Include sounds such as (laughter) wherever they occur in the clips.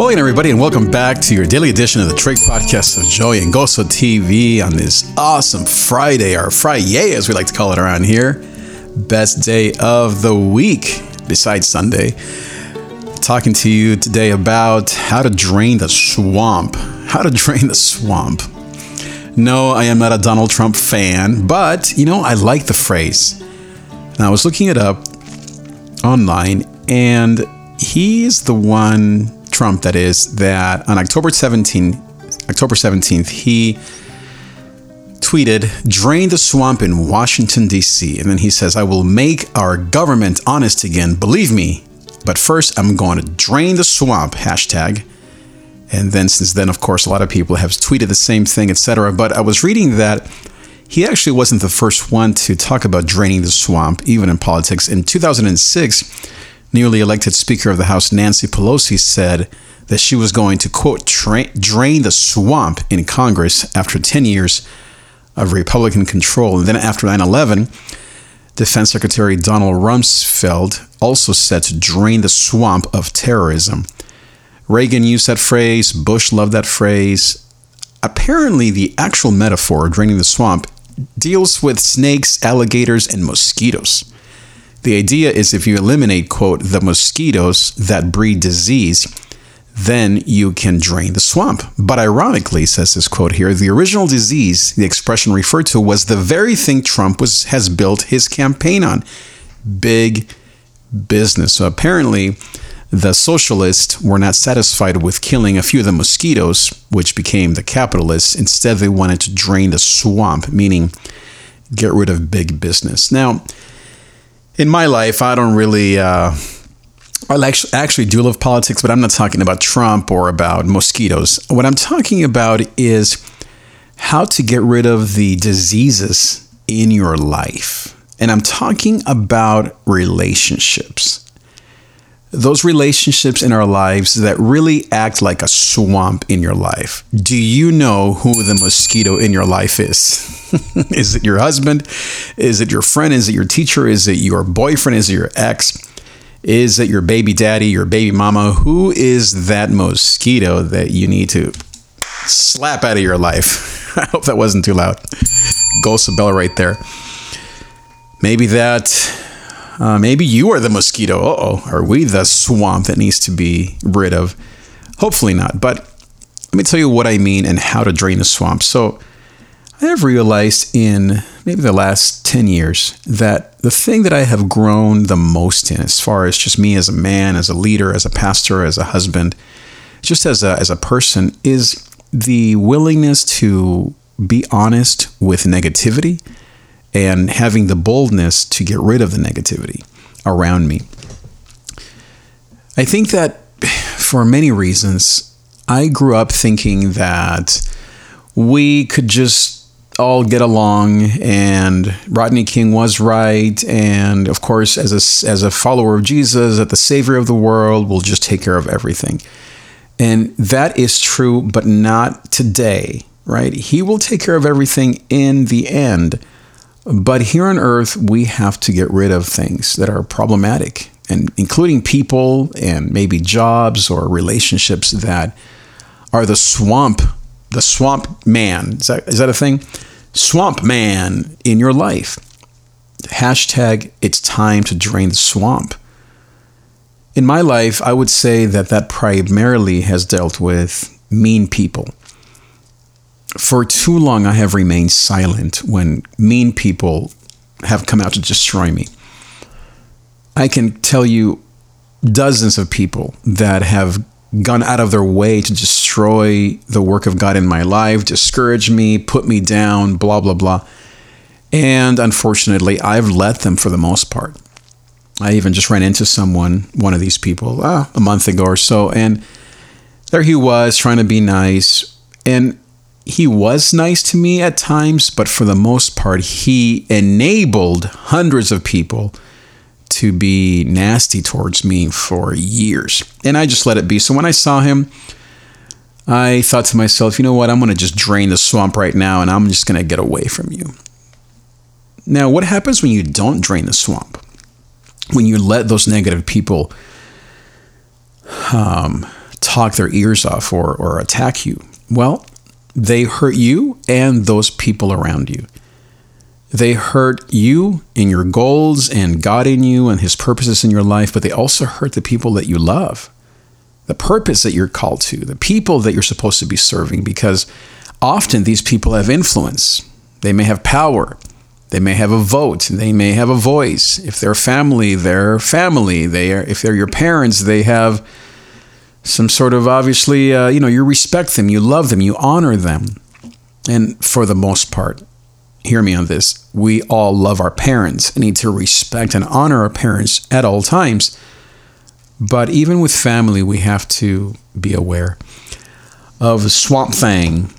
Well, everybody, and welcome back to your daily edition of the Trig Podcast of Joy and Gozo TV on this awesome Friday, or Friday as we like to call it around here. Best day of the week, besides Sunday. Talking to you today about how to drain the swamp. How to (laughs) drain the swamp. No, I am not a Donald Trump fan, but you know, I like the phrase. And I was looking it up online, and he is the one Trump, that is, that on October 17th, October 17th, he tweeted, drain the swamp in Washington, D.C. And then he says, I will make our government honest again. Believe me. But first, I'm going to drain the swamp, hashtag. And then, since then, of course, a lot of people have tweeted the same thing, etc. But I was reading that he actually wasn't the first one to talk about draining the swamp, even in politics. In 2006, newly elected Speaker of the House Nancy Pelosi said that she was going to, quote, drain the swamp in Congress after 10 years of Republican control. And then after 9 11, Defense Secretary Donald Rumsfeld also said to drain the swamp of terrorism. Reagan used that phrase, Bush loved that phrase. Apparently, the actual metaphor, draining the swamp, deals with snakes, alligators, and mosquitoes. The idea is if you eliminate, quote, the mosquitoes that breed disease, then you can drain the swamp. But ironically, says this quote here, the original disease the expression referred to was the very thing Trump was has built his campaign on. Big business. So apparently the socialists were not satisfied with killing a few of the mosquitoes, which became the capitalists. Instead, they wanted to drain the swamp, meaning get rid of big business. Now, in my life, I don't really. Uh, I actually, actually do love politics, but I'm not talking about Trump or about mosquitoes. What I'm talking about is how to get rid of the diseases in your life. And I'm talking about relationships. Those relationships in our lives that really act like a swamp in your life. Do you know who the mosquito in your life is? (laughs) is it your husband? Is it your friend? Is it your teacher? Is it your boyfriend? Is it your ex? Is it your baby daddy, your baby mama? Who is that mosquito that you need to slap out of your life? (laughs) I hope that wasn't too loud. Ghost of Bell right there. Maybe that, uh, maybe you are the mosquito. Oh. Are we the swamp that needs to be rid of? Hopefully not. But let me tell you what I mean and how to drain the swamp. So, I have realized in maybe the last 10 years that the thing that I have grown the most in, as far as just me as a man, as a leader, as a pastor, as a husband, just as a, as a person, is the willingness to be honest with negativity and having the boldness to get rid of the negativity around me. I think that for many reasons, I grew up thinking that we could just all get along and Rodney King was right and of course as a as a follower of Jesus that the savior of the world will just take care of everything. And that is true but not today, right? He will take care of everything in the end. But here on earth we have to get rid of things that are problematic and including people and maybe jobs or relationships that are the swamp the swamp man. Is that, is that a thing? swamp man in your life. Hashtag it's time to drain the swamp. In my life, I would say that that primarily has dealt with mean people. For too long, I have remained silent when mean people have come out to destroy me. I can tell you dozens of people that have gone out of their way to destroy the work of God in my life, discourage me, put me down, blah, blah, blah. And unfortunately, I've let them for the most part. I even just ran into someone, one of these people, uh, a month ago or so, and there he was trying to be nice. And he was nice to me at times, but for the most part, he enabled hundreds of people to be nasty towards me for years. And I just let it be. So when I saw him, I thought to myself, you know what? I'm going to just drain the swamp right now and I'm just going to get away from you. Now, what happens when you don't drain the swamp? When you let those negative people um, talk their ears off or, or attack you? Well, they hurt you and those people around you. They hurt you in your goals and God in you and His purposes in your life, but they also hurt the people that you love, the purpose that you're called to, the people that you're supposed to be serving, because often these people have influence. They may have power. They may have a vote. They may have a voice. If they're family, they're family. They are, if they're your parents, they have some sort of obviously, uh, you know, you respect them, you love them, you honor them. And for the most part, hear me on this. We all love our parents and need to respect and honor our parents at all times. But even with family, we have to be aware of Swamp Thing.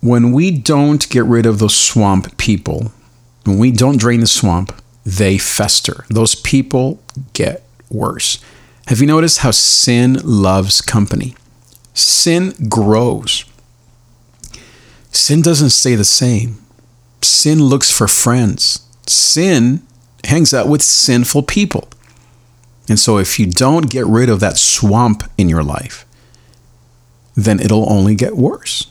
When we don't get rid of those swamp people, when we don't drain the swamp, they fester. Those people get worse. Have you noticed how sin loves company? Sin grows. Sin doesn't stay the same. Sin looks for friends. Sin hangs out with sinful people. And so, if you don't get rid of that swamp in your life, then it'll only get worse.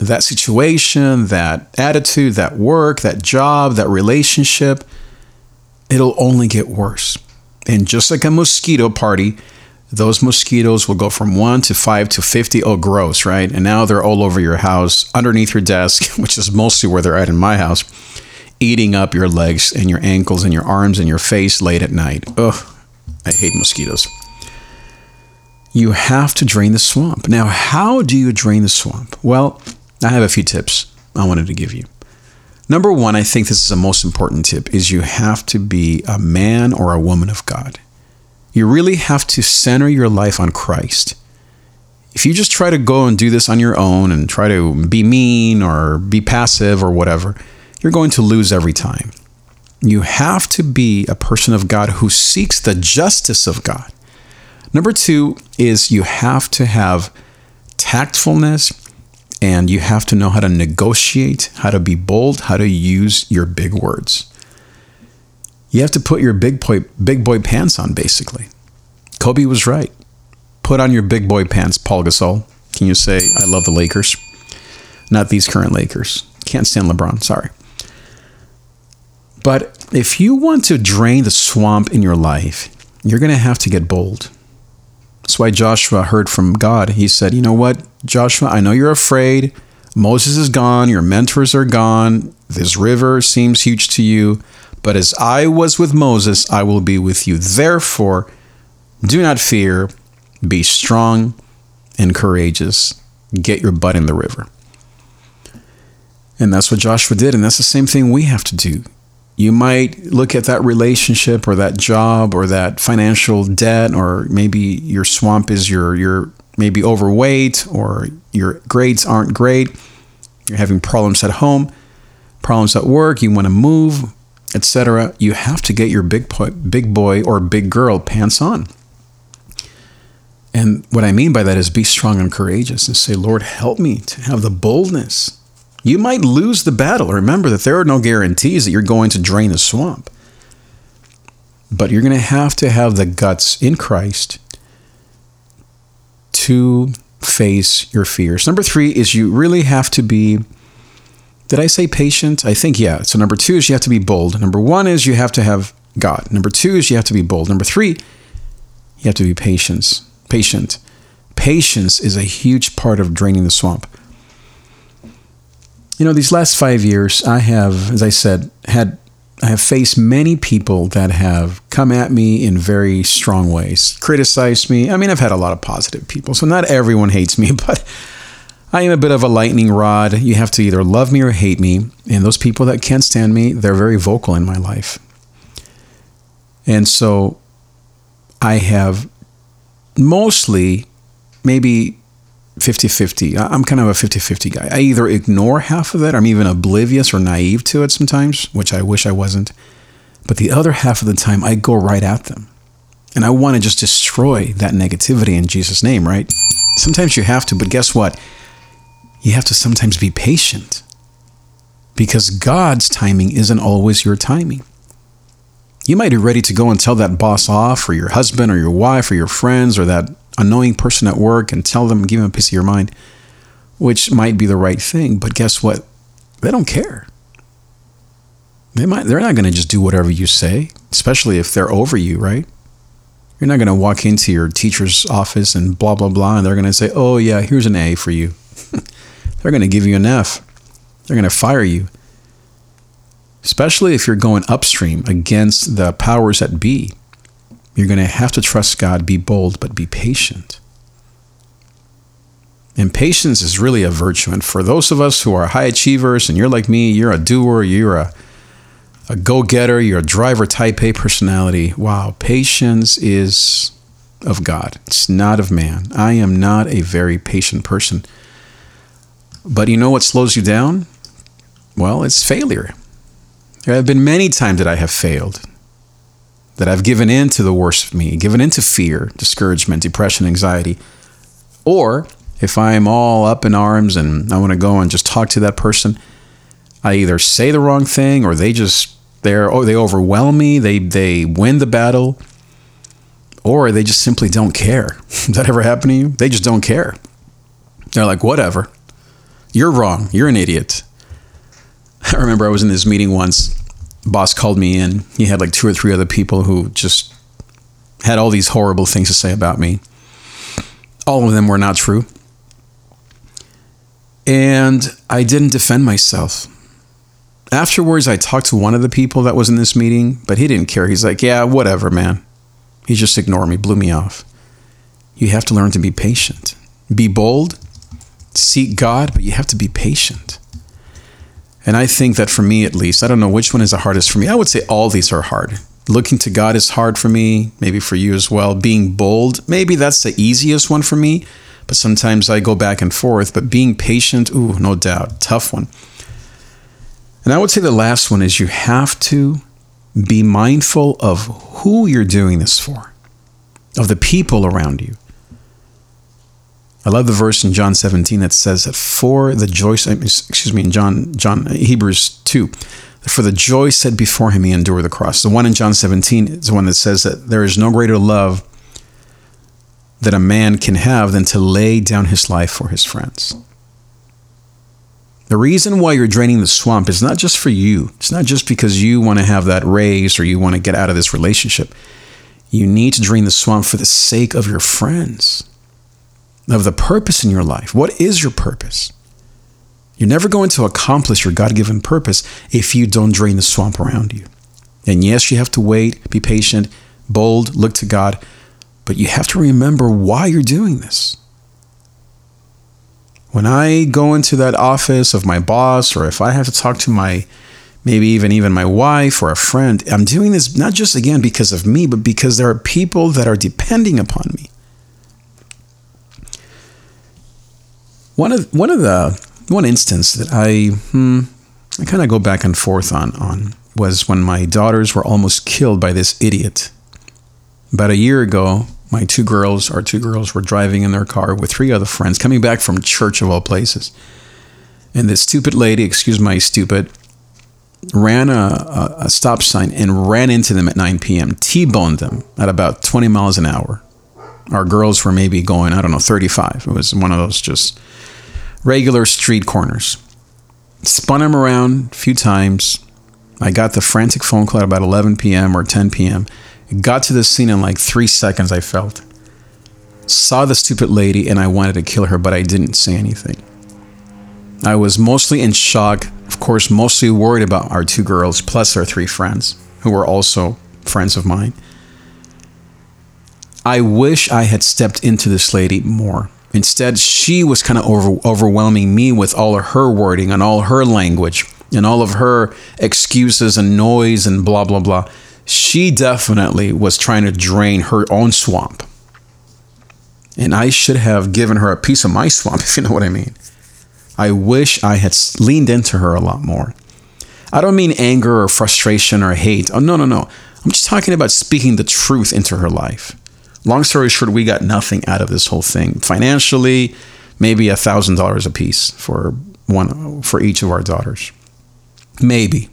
That situation, that attitude, that work, that job, that relationship, it'll only get worse. And just like a mosquito party, those mosquitoes will go from one to five to 50. Oh, gross, right? And now they're all over your house, underneath your desk, (laughs) which is mostly where they're at in my house, eating up your legs and your ankles and your arms and your face late at night. Ugh, I hate mosquitoes. You have to drain the swamp. Now, how do you drain the swamp? Well, I have a few tips I wanted to give you. Number one, I think this is the most important tip, is you have to be a man or a woman of God. You really have to center your life on Christ. If you just try to go and do this on your own and try to be mean or be passive or whatever, you're going to lose every time. You have to be a person of God who seeks the justice of God. Number two is you have to have tactfulness and you have to know how to negotiate, how to be bold, how to use your big words. You have to put your big boy, big boy pants on, basically. Kobe was right. Put on your big boy pants, Paul Gasol. Can you say, I love the Lakers? Not these current Lakers. Can't stand LeBron, sorry. But if you want to drain the swamp in your life, you're going to have to get bold. That's why Joshua heard from God. He said, You know what, Joshua, I know you're afraid. Moses is gone. Your mentors are gone. This river seems huge to you. But as I was with Moses, I will be with you. Therefore, do not fear. Be strong and courageous. Get your butt in the river. And that's what Joshua did. And that's the same thing we have to do. You might look at that relationship or that job or that financial debt, or maybe your swamp is your, your maybe overweight or your grades aren't great. You're having problems at home, problems at work. You want to move, etc., you have to get your big big boy or big girl pants on. And what I mean by that is be strong and courageous and say, Lord, help me to have the boldness. You might lose the battle. Remember that there are no guarantees that you're going to drain the swamp. But you're going to have to have the guts in Christ to face your fears. Number three is you really have to be did I say patient? I think, yeah. So, number two is you have to be bold. Number one is you have to have God. Number two is you have to be bold. Number three, you have to be patience. Patient. Patience is a huge part of draining the swamp. You know, these last five years, I have, as I said, had I have faced many people that have come at me in very strong ways, criticized me. I mean, I've had a lot of positive people, so not everyone hates me, (laughs) but I am a bit of a lightning rod. You have to either love me or hate me. And those people that can't stand me, they're very vocal in my life. And so I have mostly, maybe 50 50. I'm kind of a 50 50 guy. I either ignore half of it, I'm even oblivious or naive to it sometimes, which I wish I wasn't. But the other half of the time, I go right at them. And I want to just destroy that negativity in Jesus' name, right? Sometimes you have to, but guess what? you have to sometimes be patient because God's timing isn't always your timing. You might be ready to go and tell that boss off, or your husband, or your wife, or your friends, or that annoying person at work and tell them, give them a piece of your mind, which might be the right thing. But guess what? They don't care. They might, they're not going to just do whatever you say, especially if they're over you, right? You're not going to walk into your teacher's office and blah, blah, blah, and they're going to say, oh, yeah, here's an A for you. (laughs) they're going to give you an F. They're going to fire you. Especially if you're going upstream against the powers that be. You're going to have to trust God, be bold, but be patient. And patience is really a virtue. And for those of us who are high achievers, and you're like me, you're a doer, you're a a go getter, you're a driver type A personality. Wow, patience is of God, it's not of man. I am not a very patient person. But you know what slows you down? Well, it's failure. There have been many times that I have failed, that I've given in to the worst of me, given in to fear, discouragement, depression, anxiety. Or if I'm all up in arms and I want to go and just talk to that person, I either say the wrong thing or they just they're oh they overwhelm me, they they win the battle, or they just simply don't care. (laughs) Does that ever happen to you? They just don't care. They're like, whatever. You're wrong. You're an idiot. (laughs) I remember I was in this meeting once. Boss called me in. He had like two or three other people who just had all these horrible things to say about me. All of them were not true. And I didn't defend myself. Afterwards, I talked to one of the people that was in this meeting, but he didn't care. He's like, yeah, whatever, man. He just ignored me, blew me off. You have to learn to be patient. Be bold, seek God, but you have to be patient. And I think that for me, at least, I don't know which one is the hardest for me. I would say all these are hard. Looking to God is hard for me, maybe for you as well. Being bold, maybe that's the easiest one for me, but sometimes I go back and forth. But being patient, ooh, no doubt, tough one. And I would say the last one is you have to be mindful of who you're doing this for, of the people around you. I love the verse in John 17 that says that for the joy, excuse me, in John, John Hebrews 2, for the joy set before him, he endured the cross. The one in John 17 is the one that says that there is no greater love that a man can have than to lay down his life for his friends. The reason why you're draining the swamp is not just for you. It's not just because you want to have that raise or you want to get out of this relationship. You need to drain the swamp for the sake of your friends of the purpose in your life. What is your purpose? You're never going to accomplish your God given purpose if you don't drain the swamp around you. And yes, you have to wait, be patient, bold, look to God, but you have to remember why you're doing this. When I go into that office of my boss, or if I have to talk to my maybe even even my wife or a friend, I'm doing this not just again because of me, but because there are people that are depending upon me. One of one of the one instance that I hmm, I kind of go back and forth on on was when my daughters were almost killed by this idiot. About a year ago, my two girls, our two girls, were driving in their car with three other friends coming back from church of all places. And this stupid lady, excuse my stupid, ran a, a, a stop sign and ran into them at 9 p.m., T boned them at about 20 miles an hour. Our girls were maybe going, I don't know, 35. It was one of those just regular street corners. Spun him around a few times. I got the frantic phone call at about 11 p.m. or 10 p.m. Got to the scene in like three seconds, I felt. Saw the stupid lady and I wanted to kill her, but I didn't say anything. I was mostly in shock, of course, mostly worried about our two girls, plus our three friends, who were also friends of mine. I wish I had stepped into this lady more. Instead, she was kind of over, overwhelming me with all of her wording and all her language and all of her excuses and noise and blah, blah, blah. She definitely was trying to drain her own swamp. And I should have given her a piece of my swamp, (laughs) if you know what I mean. I wish I had leaned into her a lot more. I don't mean anger or frustration or hate. Oh, no, no, no. I'm just talking about speaking the truth into her life. Long story short, we got nothing out of this whole thing financially. Maybe a thousand dollars a piece for one for each of our daughters. Maybe.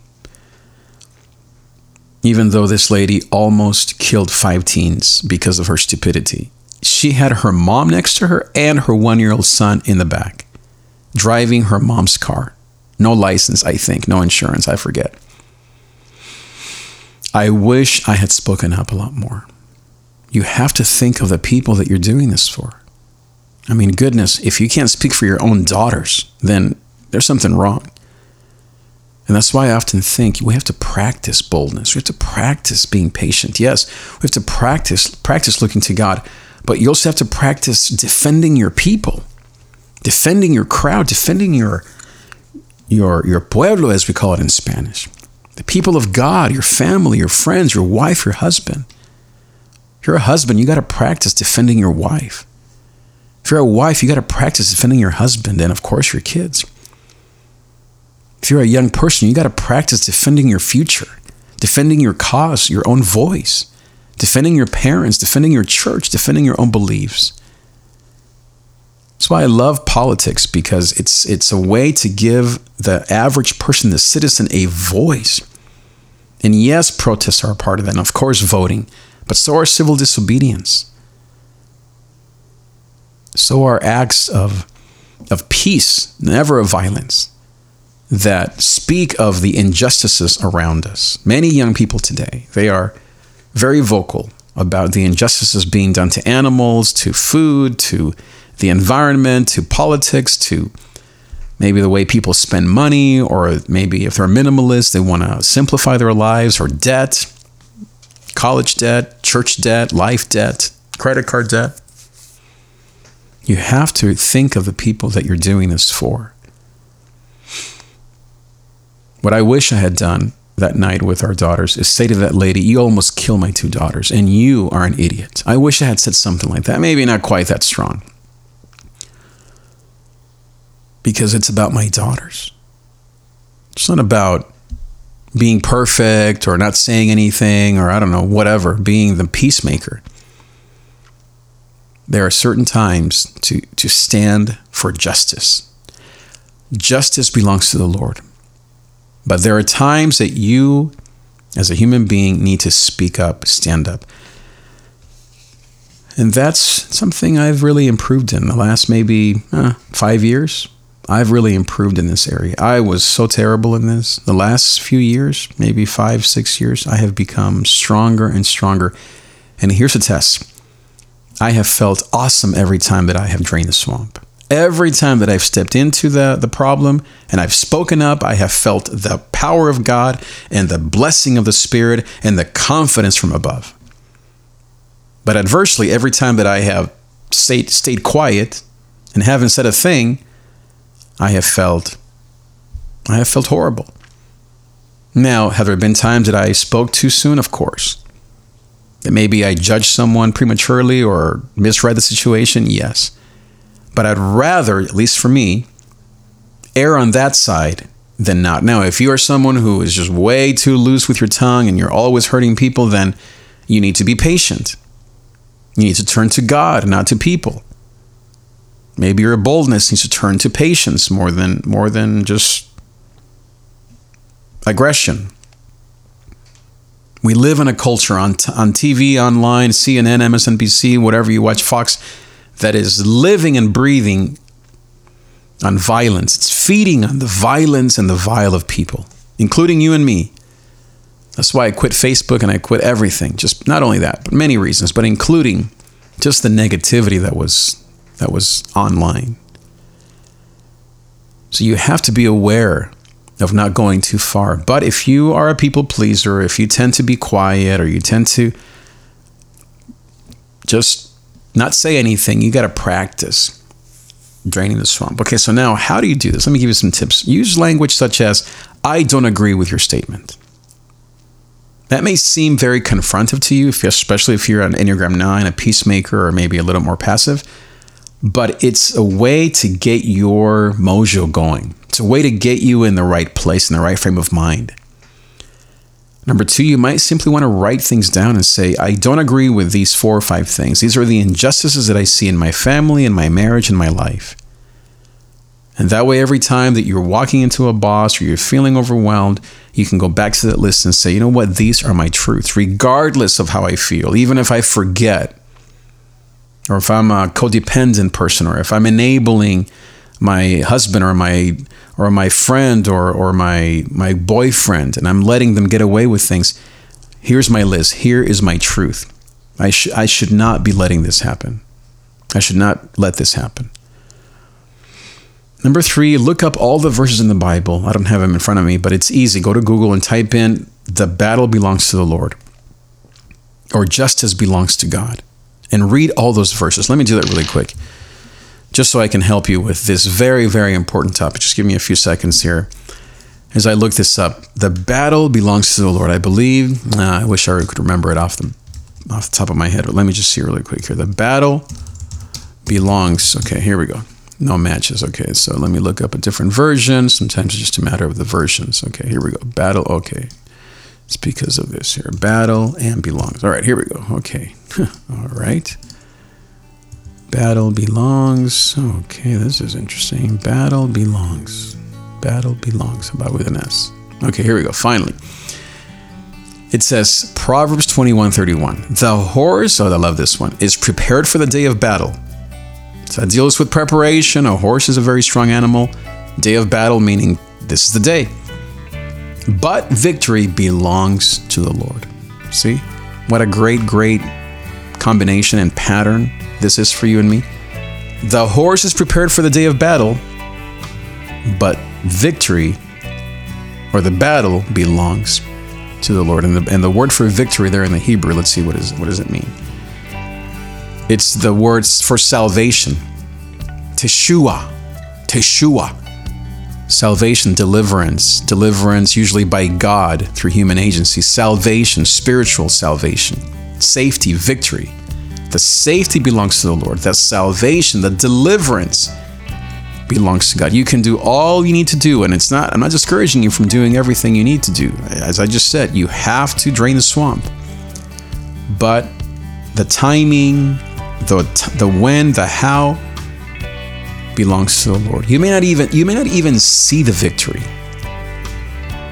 even though this lady almost killed five teens because of her stupidity. She had her mom next to her and her one year old son in the back, driving her mom's car. No license, I think, no insurance, I forget. I wish I had spoken up a lot more. You have to think of the people that you're doing this for. I mean, goodness, if you can't speak for your own daughters, then there's something wrong. And that's why I often think we have to practice boldness. We have to practice being patient. Yes, we have to practice practice looking to God, but you also have to practice defending your people, defending your crowd, defending your your your pueblo as we call it in Spanish. The people of God, your family, your friends, your wife, your husband. If you're a husband, you got to practice defending your wife. If you're a wife, you got to practice defending your husband and of course your kids. If you're a young person, you got to practice defending your future, defending your cause, your own voice, defending your parents, defending your church, defending your own beliefs. That's why I love politics because it's it's a way to give the average person, the citizen, a voice. And yes, protests are a part of that, and of course voting, but so are civil disobedience. So are acts of of peace, never of violence that speak of the injustices around us. Many young people today, they are very vocal about the injustices being done to animals, to food, to the environment, to politics, to maybe the way people spend money, or maybe if they're minimalists, they want to simplify their lives, or debt, college debt, church debt, life debt, credit card debt. You have to think of the people that you're doing this for. What I wish I had done that night with our daughters is say to that lady, You almost killed my two daughters, and you are an idiot. I wish I had said something like that. Maybe not quite that strong. Because it's about my daughters. It's not about being perfect or not saying anything or I don't know, whatever, being the peacemaker. There are certain times to, to stand for justice. Justice belongs to the Lord. But there are times that you, as a human being, need to speak up, stand up. And that's something I've really improved in the last maybe uh, five years. I've really improved in this area. I was so terrible in this. The last few years, maybe five, six years, I have become stronger and stronger. And here's a test I have felt awesome every time that I have drained the swamp. Every time that I've stepped into the, the problem and I've spoken up, I have felt the power of God and the blessing of the Spirit and the confidence from above. But adversely, every time that I have stayed, stayed quiet and haven't said a thing, I have felt I have felt horrible. Now, have there been times that I spoke too soon? Of course. That maybe I judged someone prematurely or misread the situation? Yes. But I'd rather, at least for me, err on that side than not. Now, if you are someone who is just way too loose with your tongue and you're always hurting people, then you need to be patient. You need to turn to God, not to people. Maybe your boldness needs to turn to patience more than more than just aggression. We live in a culture on t- on TV, online, CNN, MSNBC, whatever you watch, Fox that is living and breathing on violence. It's feeding on the violence and the vile of people, including you and me. That's why I quit Facebook and I quit everything. Just not only that, but many reasons, but including just the negativity that was that was online. So you have to be aware of not going too far. But if you are a people pleaser, if you tend to be quiet or you tend to just not say anything. You got to practice draining the swamp. Okay, so now how do you do this? Let me give you some tips. Use language such as, I don't agree with your statement. That may seem very confrontive to you, especially if you're an Enneagram 9, a peacemaker, or maybe a little more passive. But it's a way to get your mojo going. It's a way to get you in the right place, in the right frame of mind. Number two, you might simply want to write things down and say, I don't agree with these four or five things. These are the injustices that I see in my family, in my marriage, in my life. And that way, every time that you're walking into a boss or you're feeling overwhelmed, you can go back to that list and say, you know what, these are my truths, regardless of how I feel, even if I forget, or if I'm a codependent person, or if I'm enabling my husband or my or my friend or or my my boyfriend and I'm letting them get away with things. Here's my list. Here is my truth. I should I should not be letting this happen. I should not let this happen. Number three, look up all the verses in the Bible. I don't have them in front of me, but it's easy. Go to Google and type in the battle belongs to the Lord or justice belongs to God and read all those verses. Let me do that really quick just so I can help you with this very, very important topic. Just give me a few seconds here as I look this up. The battle belongs to the Lord. I believe. Uh, I wish I could remember it off the off the top of my head, but let me just see really quick here. The battle belongs. Okay, here we go. No matches. Okay, so let me look up a different version. Sometimes it's just a matter of the versions. Okay, here we go. Battle. Okay. It's because of this here. Battle and belongs. All right, here we go. Okay. (laughs) All right. Battle belongs. Okay, this is interesting. Battle belongs. Battle belongs. How about with an S? Okay, here we go. Finally. It says Proverbs 21 31. The horse, oh, I love this one, is prepared for the day of battle. So that deals with preparation. A horse is a very strong animal. Day of battle, meaning this is the day. But victory belongs to the Lord. See? What a great, great combination and pattern this is for you and me. The horse is prepared for the day of battle, but victory or the battle belongs to the Lord. And the, and the word for victory there in the Hebrew, let's see what is what does it mean? It's the words for salvation. Teshua. Teshua. Salvation, deliverance, deliverance usually by God through human agency, salvation, spiritual salvation, safety, victory. The safety belongs to the Lord. The salvation, the deliverance belongs to God. You can do all you need to do, and it's not, I'm not discouraging you from doing everything you need to do. As I just said, you have to drain the swamp. But the timing, the, the when, the how belongs to the Lord. You may not even you may not even see the victory.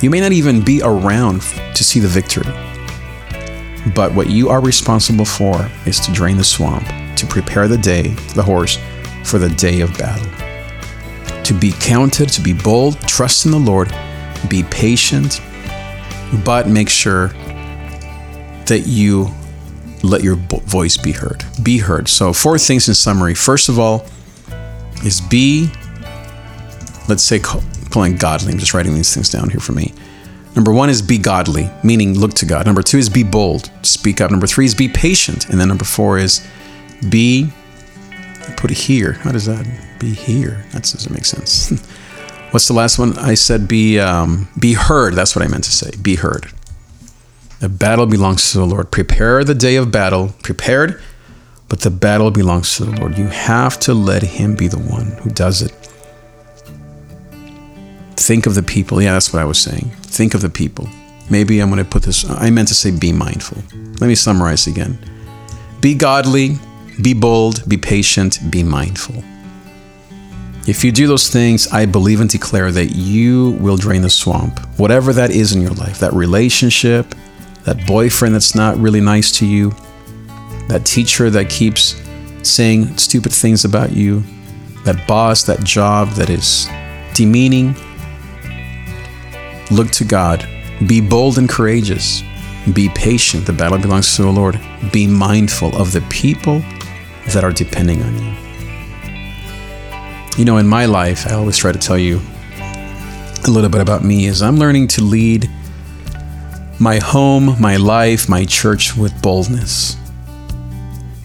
You may not even be around to see the victory. But what you are responsible for is to drain the swamp, to prepare the day, the horse, for the day of battle. To be counted, to be bold, trust in the Lord, be patient, but make sure that you let your voice be heard. Be heard. So, four things in summary. First of all, is be, let's say, calling godly. I'm just writing these things down here for me. Number one is be godly, meaning look to God. Number two is be bold, speak up. Number three is be patient. And then number four is be, put it here. How does that be here? That doesn't make sense. (laughs) What's the last one? I said be, um, be heard. That's what I meant to say. Be heard. The battle belongs to the Lord. Prepare the day of battle. Prepared, but the battle belongs to the Lord. You have to let Him be the one who does it. Think of the people. Yeah, that's what I was saying. Think of the people. Maybe I'm going to put this, I meant to say be mindful. Let me summarize again be godly, be bold, be patient, be mindful. If you do those things, I believe and declare that you will drain the swamp, whatever that is in your life that relationship, that boyfriend that's not really nice to you, that teacher that keeps saying stupid things about you, that boss, that job that is demeaning, Look to God. Be bold and courageous. Be patient. The battle belongs to the Lord. Be mindful of the people that are depending on you. You know, in my life, I always try to tell you a little bit about me is I'm learning to lead my home, my life, my church with boldness.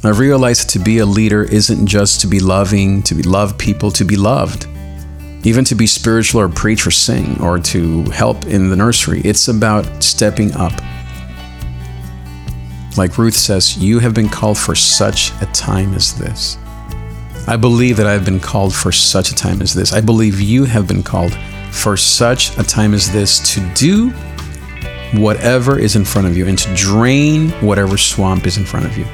I've realized to be a leader isn't just to be loving, to be love people, to be loved even to be spiritual or preach or sing or to help in the nursery. It's about stepping up. Like Ruth says, you have been called for such a time as this. I believe that I've been called for such a time as this. I believe you have been called for such a time as this to do whatever is in front of you and to drain whatever swamp is in front of you.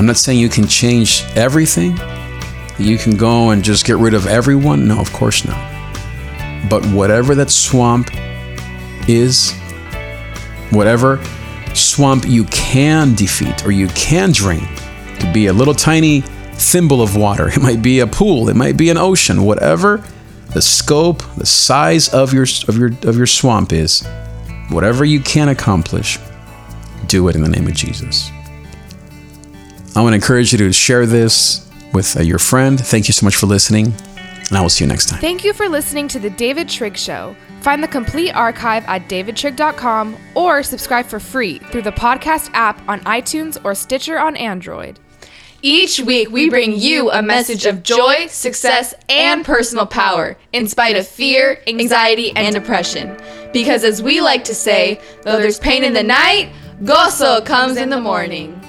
I'm not saying you can change everything, You can go and just get rid of everyone? No, of course not. But whatever that swamp is, whatever swamp you can defeat or you can drain, could be a little tiny thimble of water, (laughs) it might be a pool, it might be an ocean, whatever the scope, the size of your of your of your swamp is, whatever you can accomplish, do it in the name of Jesus. I want to encourage you to share this with uh, your friend. Thank you so much for listening, and I will see you next time. Thank you for listening to The David Trig Show. Find the complete archive at davidtrig.com or subscribe for free through the podcast app on iTunes or Stitcher on Android. Each week, we bring you a message of joy, success, and personal power in spite of fear, anxiety, and depression. Because as we like to say, though there's pain in the night, gozo comes in the morning.